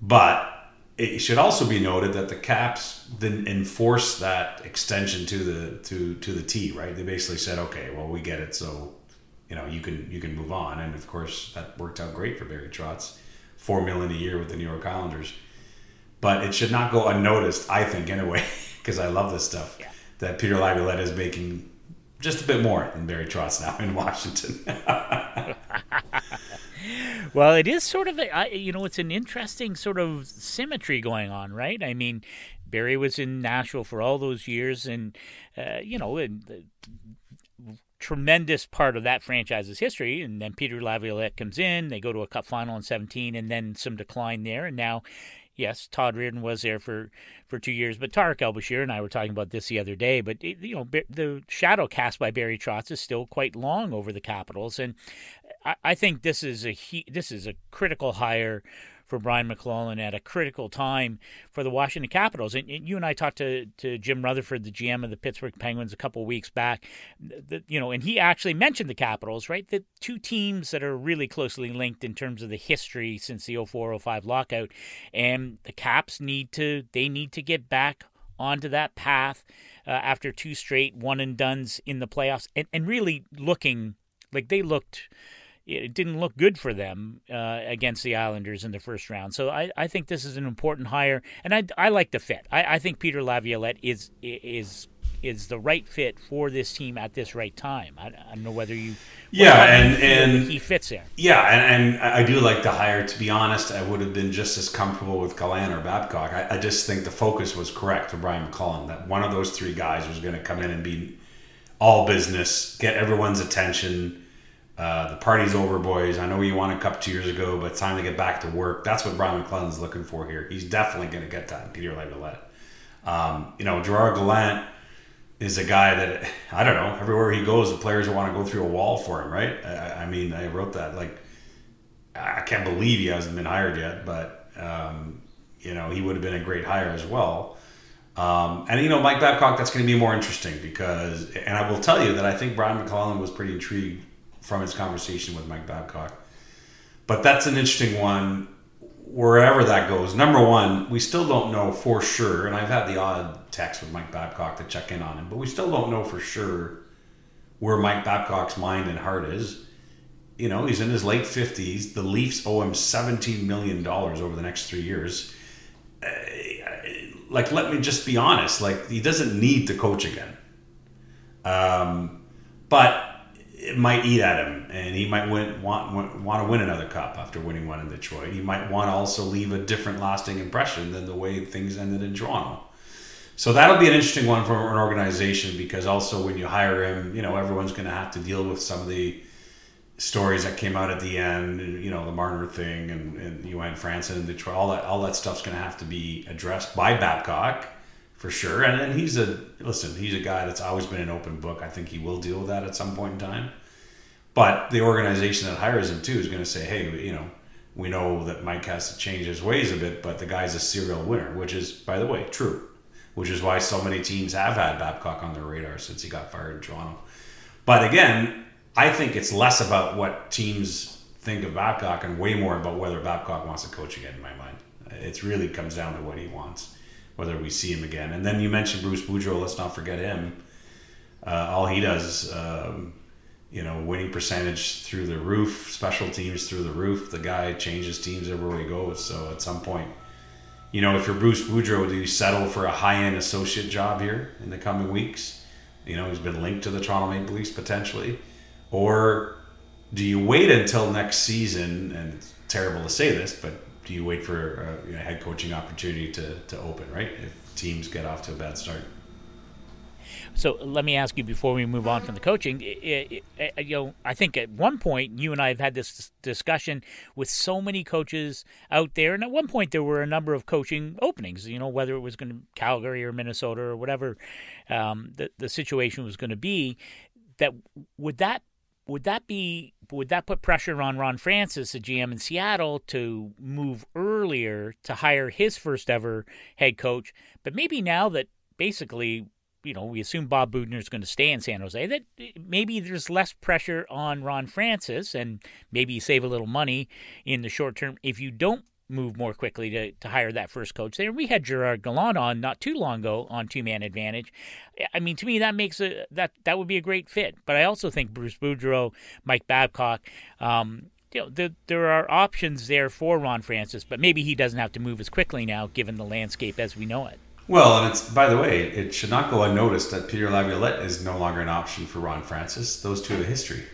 but it should also be noted that the Caps didn't enforce that extension to the to to the T. Right? They basically said, "Okay, well, we get it, so you know you can you can move on." And of course, that worked out great for Barry Trotz, four million a year with the New York Islanders but it should not go unnoticed, I think, anyway, because I love this stuff. Yeah. That Peter Laviolette is making just a bit more than Barry Trotz now in Washington. well, it is sort of a, you know, it's an interesting sort of symmetry going on, right? I mean, Barry was in Nashville for all those years, and uh, you know, and tremendous part of that franchise's history. And then Peter Laviolette comes in, they go to a Cup final in '17, and then some decline there, and now yes, Todd Reirden was there for, for two years, but Tarik El-Bashir and I were talking about this the other day. But it, you know, the shadow cast by Barry Trotz is still quite long over the Capitals, and I, I think this is a this is a critical hire for Brian MacLellan at a critical time for the Washington Capitals. And, you and I talked to, to Jim Rutherford, the GM of the Pittsburgh Penguins, a couple weeks back. That you know, and he actually mentioned the Capitals, right? The two teams that are really closely linked in terms of the history since the 04-05 lockout, and the Caps need to they need to get back onto that path uh, after two straight one and duns in the playoffs, and, and really looking like they looked it didn't look good for them uh, against the Islanders in the first round. So I, I think this is an important hire, and I, I like the fit. I, I think Peter Laviolette is is is the right fit for this team at this right time. I, I don't know whether you yeah, and and he fits there. Yeah, and, and I do like the hire. To be honest, I would have been just as comfortable with Callahan or Babcock. I, I just think the focus was correct for Brian MacLellan. That one of those three guys was going to come in and be all business, get everyone's attention uh, the party's over, boys. I know you won a cup two years ago, but it's time to get back to work. That's what Brian MacLellan's looking for here. He's definitely going to get that, Peter Laviolette. Um, you know, Gerard Gallant is a guy that, I don't know, everywhere he goes, the players want to go through a wall for him, right? I, I mean, I wrote that. Like, I can't believe he hasn't been hired yet, but, um, you know, he would have been a great hire as well. Um, and, you know, Mike Babcock, that's going to be more interesting because, and I will tell you that I think Brian MacLellan was pretty intrigued from his conversation with Mike Babcock. But that's an interesting one wherever that goes. Number one, we still don't know for sure, and I've had the odd text with Mike Babcock to check in on him, but we still don't know for sure where Mike Babcock's mind and heart is. You know, he's in his late 50s. The Leafs owe him $17 million over the next three years. Uh, like, let me just be honest. Like, he doesn't need to coach again. Um, but it might eat at him, and he might win, want, want, want to win another cup after winning one in Detroit. He might want to also leave a different lasting impression than the way things ended in Toronto. So that'll be an interesting one for an organization because also when you hire him, you know everyone's going to have to deal with some of the stories that came out at the end, you know the Marner thing and, and Johan Franzen and Detroit. All that all that stuff's going to have to be addressed by Babcock for sure. And, he's a listen. He's a guy that's always been an open book. I think he will deal with that at some point in time. But the organization that hires him too is going to say, hey, you know, we know that Mike has to change his ways a bit, but the guy's a serial winner, which is, by the way, true. Which is why so many teams have had Babcock on their radar since he got fired in Toronto. But again, I think it's less about what teams think of Babcock and way more about whether Babcock wants to coach again. In my mind, it really comes down to what he wants whether we see him again. And then you mentioned Bruce Boudreau. Let's not forget him. Uh, all he does, um, you know, winning percentage through the roof, special teams through the roof. The guy changes teams everywhere he goes. So at some point, you know, if you're Bruce Boudreau, do you settle for a high-end associate job here in the coming weeks? You know, he's been linked to the Toronto Maple Leafs potentially, or do you wait until next season? And it's terrible to say this, but do you wait for a you know, head coaching opportunity to, to open, right? If teams get off to a bad start. So let me ask you before we move on from the coaching. It, it, it, you know, I think at one point you and I have had this discussion with so many coaches out there, and at one point there were a number of coaching openings. You know, whether it was going to Calgary or Minnesota or whatever um, the the situation was going to be. That would that would that be would that put pressure on Ron Francis, the GM in Seattle, to move earlier to hire his first ever head coach? But maybe now that basically, you know, we assume Bob Boughner is going to stay in San Jose, that eh, maybe there's less pressure on Ron Francis, and maybe you save a little money in the short term if you don't move more quickly to, to hire that first coach there. We had Gerard Gallant on not too long ago on two man advantage. I mean, to me, that makes a that that would be a great fit. But I also think Bruce Boudreau, Mike Babcock, um, you know, the, there are options there for Ron Francis, but maybe he doesn't have to move as quickly now, given the landscape as we know it. Well, and it's by the way, it should not go unnoticed that Peter Laviolette is no longer an option for Ron Francis. Those two have a history.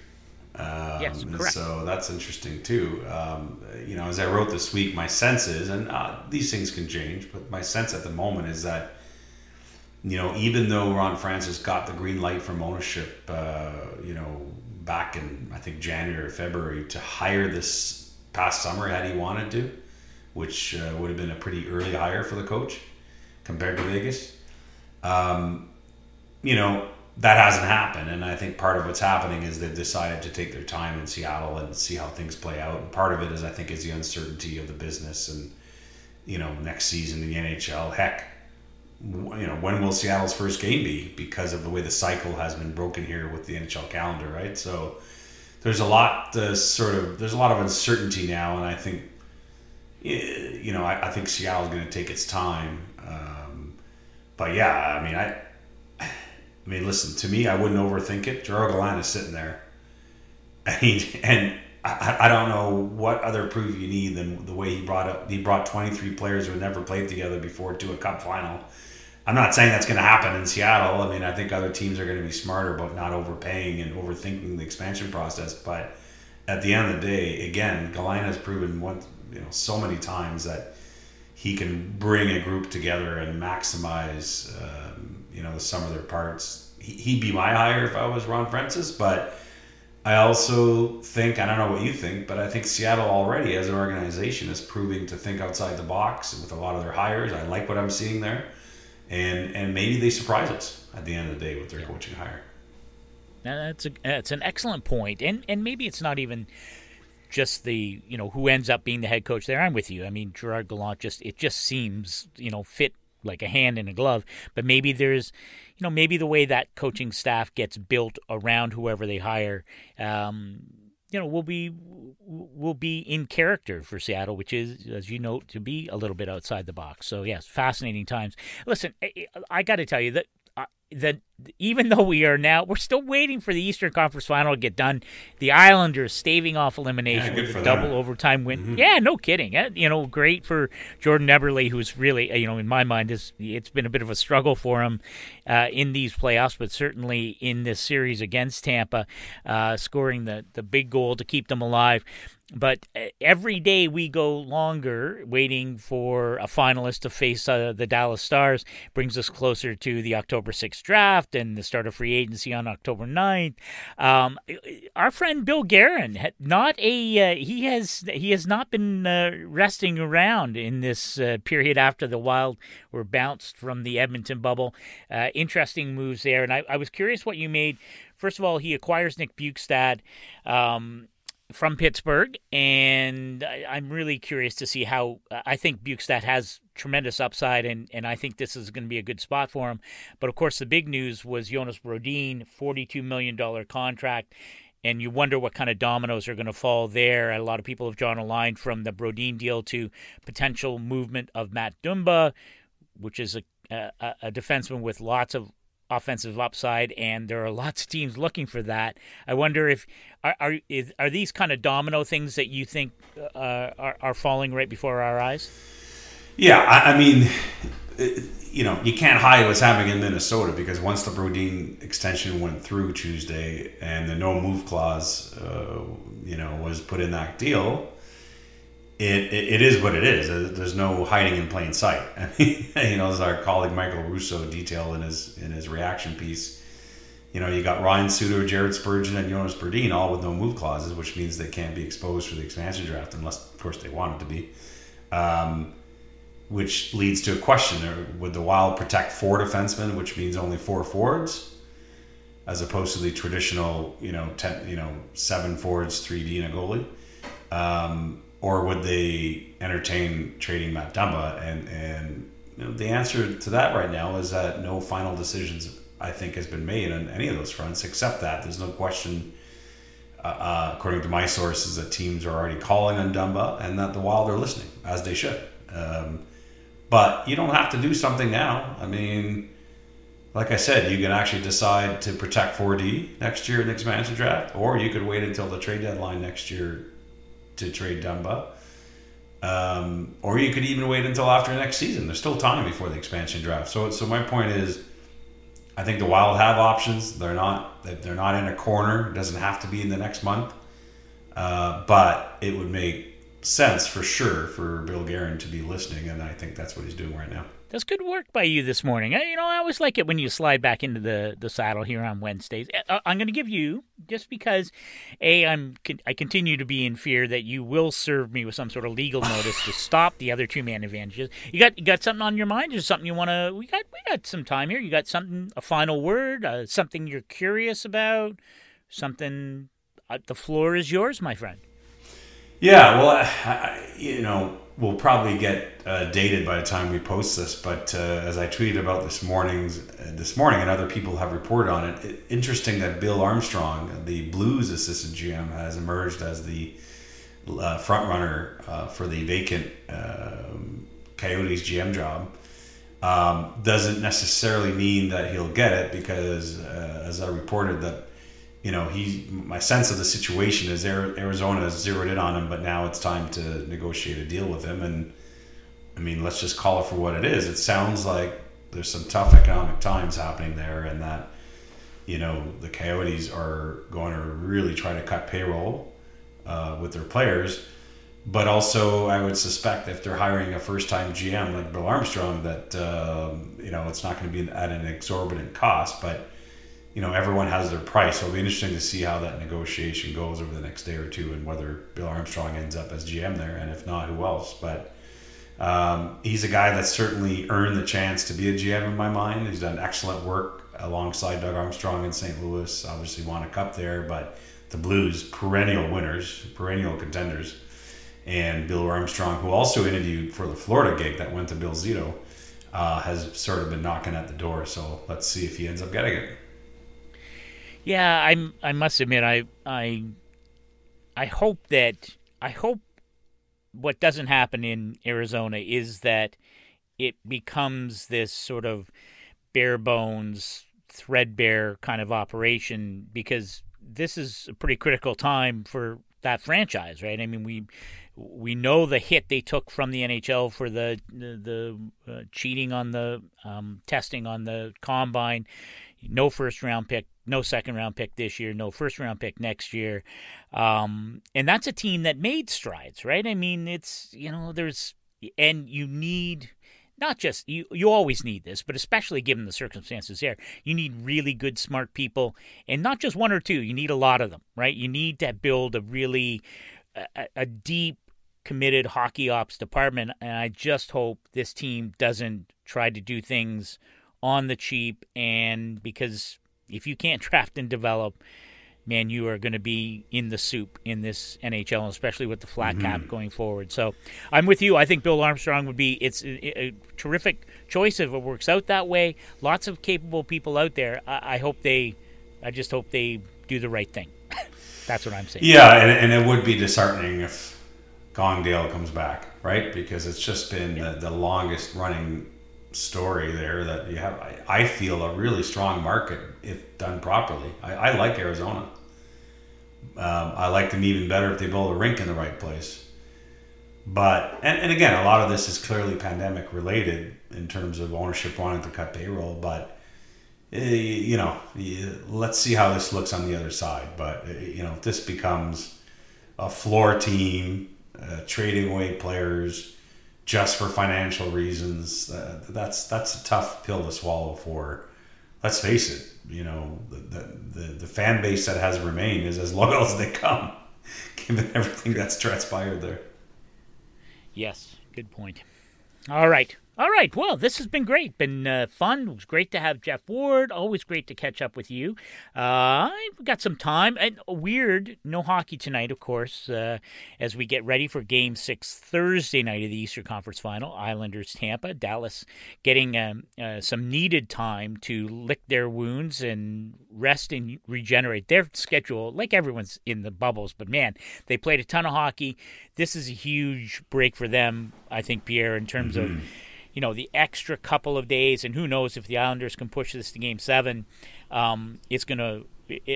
Um, yes, correct. So that's interesting too. Um, you know, as I wrote this week, my sense is, and uh, these things can change, but my sense at the moment is that, you know, even though Ron Francis got the green light from ownership, uh, you know, back in I think January or February to hire this past summer had he wanted to, which uh, would have been a pretty early hire for the coach compared to Vegas. Um, you know, that hasn't happened. And I think part of what's happening is they've decided to take their time in Seattle and see how things play out. And part of it is, I think, is the uncertainty of the business and, you know, next season in the NHL. Heck, you know, when will Seattle's first game be because of the way the cycle has been broken here with the NHL calendar, right? So there's a lot to sort of, there's a lot of uncertainty now. And I think, you know, I, I think Seattle's going to take its time. Um, but yeah, I mean, I, I mean, listen, to me, I wouldn't overthink it. Gerard Gallant is sitting there. I mean, and I, I don't know what other proof you need than the way he brought up. He brought 23 players who had never played together before to a cup final. I'm not saying that's going to happen in Seattle. I mean, I think other teams are going to be smarter about not overpaying and overthinking the expansion process. But at the end of the day, again, Gallant has proven one, you know, so many times that he can bring a group together and maximize. Um, you know the sum of their parts. He'd be my hire if I was Ron Francis, but I also think I don't know what you think, but I think Seattle already as an organization is proving to think outside the box with a lot of their hires. I like what I'm seeing there, and and maybe they surprise us at the end of the day with their yeah. coaching hire. Now that's a that's an excellent point, and and maybe it's not even just the you know who ends up being the head coach there. I'm with you. I mean Gerard Gallant just it just seems you know fit like a hand in a glove. But maybe there's, you know, maybe the way that coaching staff gets built around whoever they hire, um, you know, will be will be in character for Seattle, which is, as you know, to be a little bit outside the box. So yes, fascinating times. Listen, I, I got to tell you that that even though we are now we're still waiting for the Eastern Conference Final to get done, the Islanders staving off elimination yeah, with a double overtime win. Mm-hmm. Yeah, no kidding. You know, great for Jordan Eberle, who's really you know in my mind is it's been a bit of a struggle for him uh, in these playoffs, but certainly in this series against Tampa, uh, scoring the the big goal to keep them alive. But uh, every day we go longer waiting for a finalist to face uh, the Dallas Stars brings us closer to the October 6th draft and the start of free agency on October 9th. Um, our friend Bill Guerin, not a uh, he has he has not been uh, resting around in this uh, period after the Wild were bounced from the Edmonton bubble. Uh, interesting moves there, and I, I, was curious what you made. First of all, he acquires Nick Bjugstad. Um, from Pittsburgh, and I, am really curious to see how. I think Bjugstad has tremendous upside, and, and I think this is going to be a good spot for him. But of course, the big news was Jonas Brodin, $42 million contract, and you wonder what kind of dominoes are going to fall there. A lot of people have drawn a line from the Brodin deal to potential movement of Matt Dumba, which is a, a, a defenseman with lots of offensive upside, and there are lots of teams looking for that. I wonder if are are, is, are these kind of domino things that you think uh, are, are falling right before our eyes? Yeah, I, I mean, you know, you can't hide what's happening in Minnesota because once the Brodin extension went through Tuesday and the no move clause, uh, you know, was put in that deal, it, it, it is what it is. There's no hiding in plain sight. I mean, you know, as our colleague Michael Russo detailed in his in his reaction piece, you know, you got Ryan Suter, Jared Spurgeon, and Jonas Brodin all with no move clauses, which means they can't be exposed for the expansion draft unless, of course, they want it to be. Um, which leads to a question: Would the Wild protect four defensemen, which means only four forwards, as opposed to the traditional, you know, ten, you know, seven forwards, three D, and a goalie? Um, or would they entertain trading Matt Dumba? And and you know, the answer to that right now is that no final decisions I think has been made on any of those fronts, except that there's no question. Uh, uh, according to my sources, that teams are already calling on Dumba, and that the Wild are listening, as they should. Um, but you don't have to do something now. I mean, like I said, you can actually decide to protect 4D next year in the expansion draft, or you could wait until the trade deadline next year to trade Dumba. Um, or you could even wait until after next season. There's still time before the expansion draft. So, so my point is, I think the Wild have options. They're not they're not in a corner. It doesn't have to be in the next month, uh, but it would make sense for sure for Bill Guerin to be listening, and I think that's what he's doing right now. That's good work by you this morning. I, you know, I always like it when you slide back into the, the saddle here on Wednesdays. Uh, I'm going to give you just because, a, I'm I continue to be in fear that you will serve me with some sort of legal notice to stop the other two man advantages. You got you got something on your mind? Is something you want to? We got we got some time here. You got something a final word? Uh, something you're curious about? Something? Uh, the floor is yours, my friend. Yeah, well, I, you know, we'll probably get uh, dated by the time we post this. But uh, as I tweeted about this morning's uh, this morning, and other people have reported on it, it, interesting that Bill Armstrong, the Blues assistant GM, has emerged as the uh, front runner uh, for the vacant um, Coyotes GM job. Um, doesn't necessarily mean that he'll get it because, uh, as I reported, that you know, he my sense of the situation is Arizona has zeroed in on him, but now it's time to negotiate a deal with him. And I mean, let's just call it for what it is. It sounds like there's some tough economic times happening there, and that you know the Coyotes are going to really try to cut payroll uh, with their players. But also, I would suspect if they're hiring a first-time GM like Bill Armstrong, that um, you know it's not going to be at an exorbitant cost, but you know everyone has their price. So it'll be interesting to see how that negotiation goes over the next day or two, and whether Bill Armstrong ends up as GM there, and if not, who else. But um, he's a guy that's certainly earned the chance to be a GM in my mind. He's done excellent work alongside Doug Armstrong in St. Louis. Obviously, won a cup there, but the Blues perennial winners, perennial contenders. And Bill Armstrong, who also interviewed for the Florida gig that went to Bill Zito, uh, has sort of been knocking at the door. So let's see if he ends up getting it. Yeah, I'm. I must admit I I I hope that I hope what doesn't happen in Arizona is that it becomes this sort of bare bones, threadbare kind of operation because this is a pretty critical time for that franchise, right? I mean, we we know the hit they took from the NHL for the the, the uh, cheating on the um, testing on the combine no first round pick, no second round pick this year, no first round pick next year. Um, and that's a team that made strides, right? I mean, it's, you know, there's, and you need not just you you always need this but especially given the circumstances there you need really good smart people and not just one or two you need a lot of them right you need to build a really a, a deep committed hockey ops department and i just hope this team doesn't try to do things on the cheap, and because if you can't draft and develop, man, you are going to be in the soup in this NHL, especially with the flat mm-hmm. cap going forward. So I'm with you. I think Bill Armstrong would be it's a, a, terrific choice if it works out that way. Lots of capable people out there. I, I hope they, I just hope they do the right thing. That's what I'm saying. Yeah, and, and, it would be disheartening if Glendale comes back, right? Because it's just been yeah. the, the longest running story there that you have. I, I feel a really strong market if done properly. I, I like Arizona. Um, I like them even better if they build a rink in the right place. But and, and again, a lot of this is clearly pandemic related in terms of ownership wanting to cut payroll. But uh, you know, let's see how this looks on the other side. But uh, you know, if this becomes a floor team uh, trading away players just for financial reasons. Uh, that's that's a tough pill to swallow for. Let's face it, you know the, the, the, the fan base that has remained is as loyal as they come, given everything that's transpired there. Yes, good point. All right. All right. Well, this has been great. Been uh, fun. It was great to have Geoff Ward. Always great to catch up with you. Uh, I've got some time. And weird, no hockey tonight, of course, uh, as we get ready for Game Six Thursday night of the Eastern Conference Final. Islanders Tampa. Dallas getting um, uh, some needed time to lick their wounds and rest and regenerate. Their schedule, like everyone's in the bubbles, but man, they played a ton of hockey. This is a huge break for them, I think, Pierre, in terms mm-hmm. of you know, the extra couple of days, and who knows if the Islanders can push this to Game Seven, um, it's going to.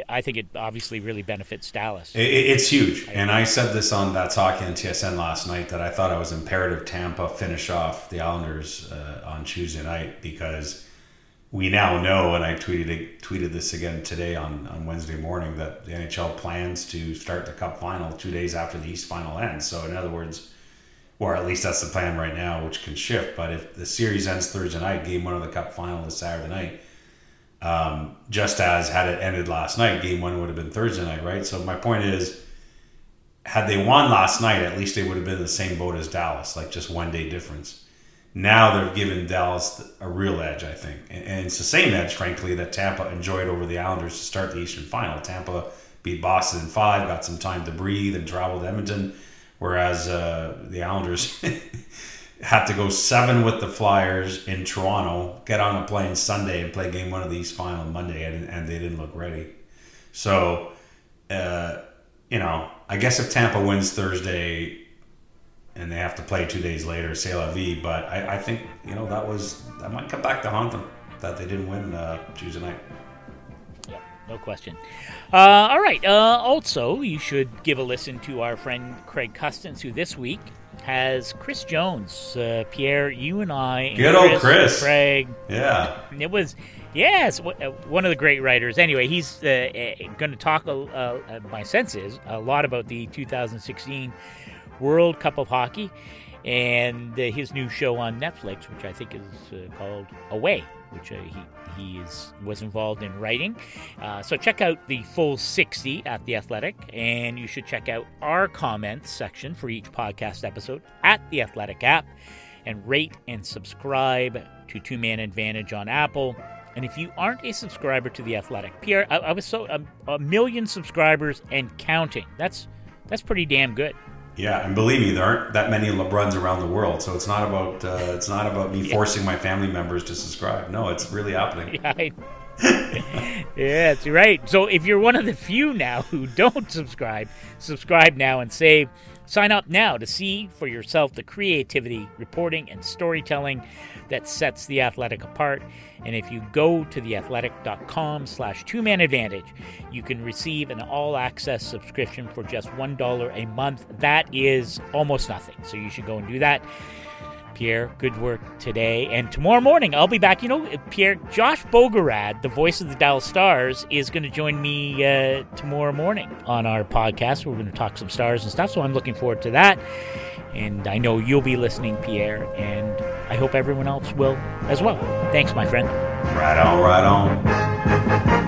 I think it obviously really benefits Dallas. it's huge, and I said this on that talk in TSN last night that I thought it was imperative Tampa finish off the Islanders uh, on Tuesday night because we now know, and I tweeted tweeted this again today on, on Wednesday morning that the NHL plans to start the Cup final two days after the East final ends. So in other words or at least that's the plan right now, which can shift. But if the series ends Thursday night, game one of the Cup final is Saturday night, um, just as had it ended last night, game one would have been Thursday night, right? So my point is, had they won last night, at least they would have been in the same boat as Dallas, like just one day difference. Now they've given Dallas a real edge, I think, and it's the same edge, frankly, that Tampa enjoyed over the Islanders to start the Eastern Final. Tampa beat Boston in five, got some time to breathe, and traveled to Edmonton whereas uh, the Islanders had to go seven with the Flyers in Toronto, get on a plane Sunday and play game one of these final Monday, and, and they didn't look ready. So, uh, you know, I guess if Tampa wins Thursday and they have to play two days later, say la vie, but I, I think, you know, that was, that might come back to haunt them that they didn't win uh, Tuesday night. No question. Uh, all right. Uh, also, you should give a listen to our friend Craig Custance, who this week has Chris Jones. Uh, Pierre, you and I. Good old Chris. Craig. Yeah. It was, yes, uh, one of the great writers. Anyway, he's uh, going to talk, my sense is, a lot about the 2016 World Cup of Hockey and his new show on Netflix, which I think is called Away, which he he is, was involved in writing. Uh, so check out the full 60 at The Athletic, and you should check out our comments section for each podcast episode at The Athletic app, and rate and subscribe to Two Man Advantage on Apple. And if you aren't a subscriber to The Athletic, Pierre, I, I was so a, a million subscribers and counting. That's that's pretty damn good. Yeah, and believe me, there aren't that many LeBruns around the world, so it's not about uh, it's not about me yeah. forcing my family members to subscribe. No, it's really happening. Yeah, yeah, that's right. So if you're one of the few now who don't subscribe, subscribe now and save. Sign up now to see for yourself the creativity, reporting, and storytelling that sets the athletic apart. And if you go to theathletic.com slash two-man advantage, you can receive an all-access subscription for just $1 a month. That is almost nothing. So you should go and do that. Pierre, good work today. And tomorrow morning, I'll be back. You know, Pierre, Josh Bogorad, the voice of the Dallas Stars, is going to join me uh, tomorrow morning on our podcast. We're going to talk some stars and stuff. So I'm looking forward to that. And I know you'll be listening, Pierre, and I hope everyone else will as well. Thanks, my friend. Right on, right on.